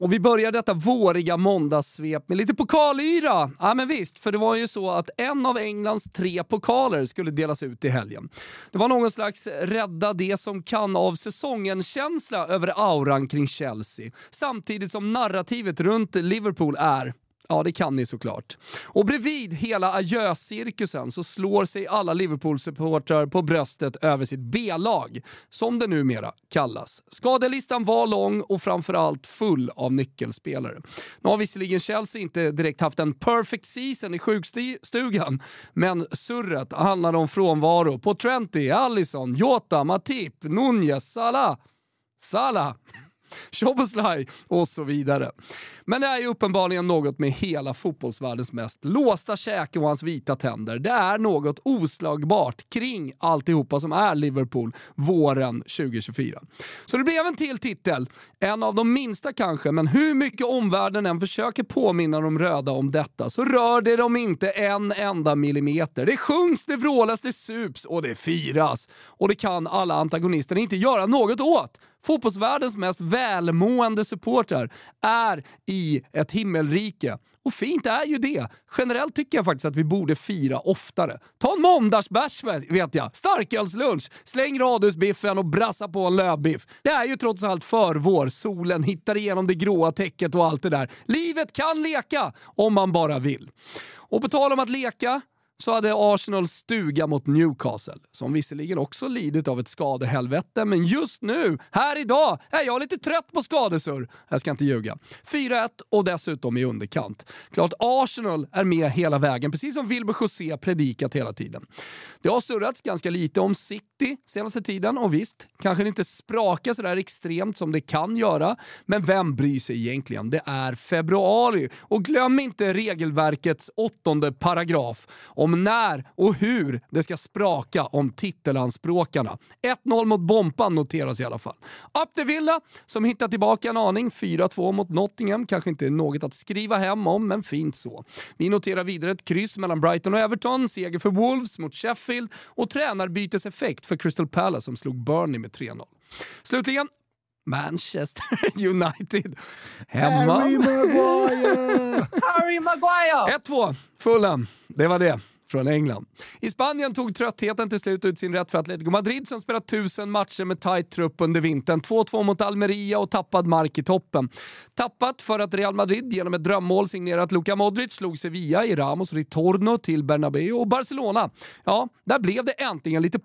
Och vi börjar detta våriga måndagssvep med lite pokalyra. Ja men visst, för det var ju så att en av Englands tre pokaler skulle delas ut i helgen. Det var någon slags rädda det som kan av säsongen-känsla över auran kring Chelsea. Samtidigt som narrativet runt Liverpool är Ja, det kan ni såklart. Och bredvid hela adjö-cirkusen så slår sig alla Liverpool-supportrar på bröstet över sitt B-lag, som det numera kallas. Skadelistan var lång och framförallt full av nyckelspelare. Nu har visserligen Chelsea inte direkt haft en perfect season i sjukstugan, men surret handlar om frånvaro på Trenty, Allison, Jota, Matip, Nunez, Salah. Salah! Choboslaj, och så vidare. Men det är ju uppenbarligen något med hela fotbollsvärldens mest låsta käke och hans vita tänder. Det är något oslagbart kring alltihopa som är Liverpool våren 2024. Så det blev en till titel. En av de minsta kanske, men hur mycket omvärlden än försöker påminna de röda om detta så rör det dem inte en enda millimeter. Det sjungs, det vrålas, det sups och det firas. Och det kan alla antagonister inte göra något åt. Fotbollsvärldens mest välmående supportrar är i ett himmelrike. Och fint är ju det. Generellt tycker jag faktiskt att vi borde fira oftare. Ta en måndagsbärs vet jag, starkölslunch, släng radhusbiffen och brassa på en lövbiff. Det är ju trots allt förvår, solen hittar igenom det gråa täcket och allt det där. Livet kan leka om man bara vill. Och på tal om att leka, så hade Arsenal stuga mot Newcastle, som visserligen också lidit av ett skadehelvete, men just nu, här idag, är jag lite trött på skadesur. Jag ska inte ljuga. 4-1 och dessutom i underkant. Klart Arsenal är med hela vägen, precis som Wilbur José predikat hela tiden. Det har surrats ganska lite om City senaste tiden och visst, kanske det inte sprakar sådär extremt som det kan göra, men vem bryr sig egentligen? Det är februari och glöm inte regelverkets åttonde paragraf om när och hur det ska spraka om titelanspråkarna. 1-0 mot Bompan noteras i alla fall. Up the Villa, som hittar tillbaka en aning. 4-2 mot Nottingham. Kanske inte något att skriva hem om, men fint så. Vi noterar vidare ett kryss mellan Brighton och Everton, seger för Wolves mot Sheffield och tränarbyteseffekt för Crystal Palace som slog Burnley med 3-0. Slutligen, Manchester United. Hemma. Harry Maguire! Harry Maguire! 1-2, Fulham. Det var det från England. I Spanien tog tröttheten till slut ut sin rätt för Atletico Madrid som spelat tusen matcher med tight trupp under vintern. 2-2 mot Almeria och tappad mark i toppen. Tappat för att Real Madrid genom ett drömmål signerat Luka Modric slog Sevilla i Ramos Ritorno till Bernabéu och Barcelona. Ja, där blev det äntligen lite,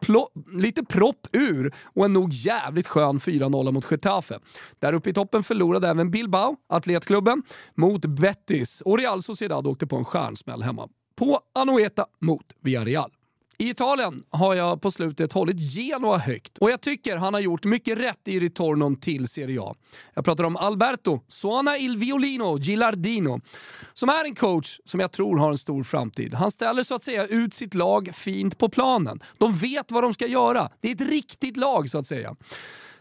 lite propp ur och en nog jävligt skön 4-0 mot Getafe. Där uppe i toppen förlorade även Bilbao, atletklubben, mot Betis och Real Sociedad åkte på en stjärnsmäll hemma på Anoeta mot Villarreal. I Italien har jag på slutet hållit Genoa högt och jag tycker han har gjort mycket rätt i ritornon till Serie A. Jag pratar om Alberto Suona il Violino Gilardino som är en coach som jag tror har en stor framtid. Han ställer så att säga ut sitt lag fint på planen. De vet vad de ska göra. Det är ett riktigt lag så att säga.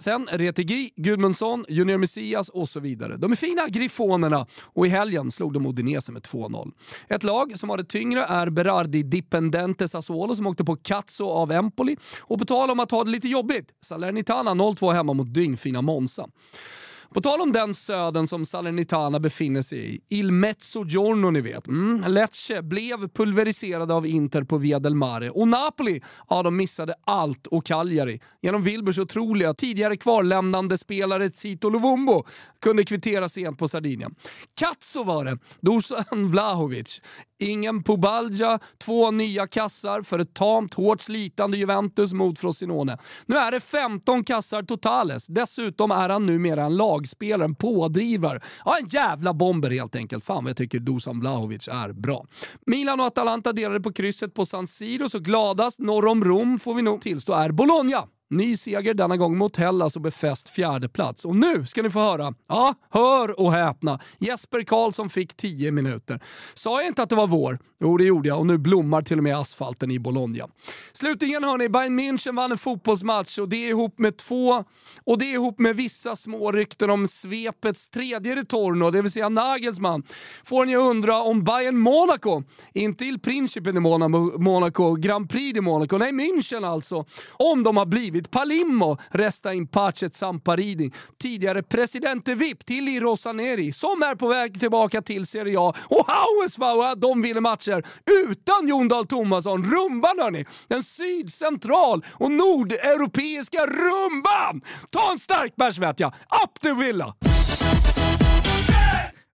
Sen Retegi, Gudmundsson, Junior Messias och så vidare. De är fina Griffonerna och i helgen slog de Odinese med 2-0. Ett lag som har det tyngre är Berardi Dipendente Sassuolo som åkte på Cazzo av Empoli. Och på tal om att ha det lite jobbigt, Salernitana 0-2 hemma mot dyngfina Monza. På tal om den söden som Salernitana befinner sig i, Il Mezzogiorno ni vet. Mm, Lecce blev pulveriserade av Inter på Via del Mare och Napoli, ja de missade allt och Cagliari. Genom Wilbers otroliga tidigare kvarlämnande spelare Zito Lovumbo kunde kvittera sent på Sardinien. Katso var det, Dusan Vlahovic. Ingen Pubalja, två nya kassar för ett tamt, hårt slitande Juventus mot Frosinone. Nu är det 15 kassar totales. Dessutom är han numera en lagspelare, en pådrivare. Ja, en jävla bomber helt enkelt. Fan vad jag tycker Dusan Vlahovic är bra. Milan och Atalanta delade på krysset på San Siro, så gladast norr om Rom får vi nog tillstå är Bologna. Ny seger denna gång mot Hellas och befäst fjärdeplats. Och nu ska ni få höra, ja, hör och häpna, Jesper Karlsson fick 10 minuter. Sa jag inte att det var vår? Jo, det gjorde jag och nu blommar till och med asfalten i Bologna. Slutligen hörni, Bayern München vann en fotbollsmatch och det är ihop med två och det är ihop med vissa små rykten om svepets tredje retorno, det vill säga Nagelsmann. Får ni undra om Bayern Monaco, inte Il Principe i Monaco, Grand Prix i Monaco, nej München alltså, om de har blivit David Palimmo resta in pacet Samparini, tidigare presidente VIP till i Rosaneri, som är på väg tillbaka till Serie A. Och Hauesvauer, de vinner matcher utan Jon Dahl Tomasson. Rumban hörni! Den sydcentral och nordeuropeiska rumban! Ta en stark bärs vet jag! Up the Villa!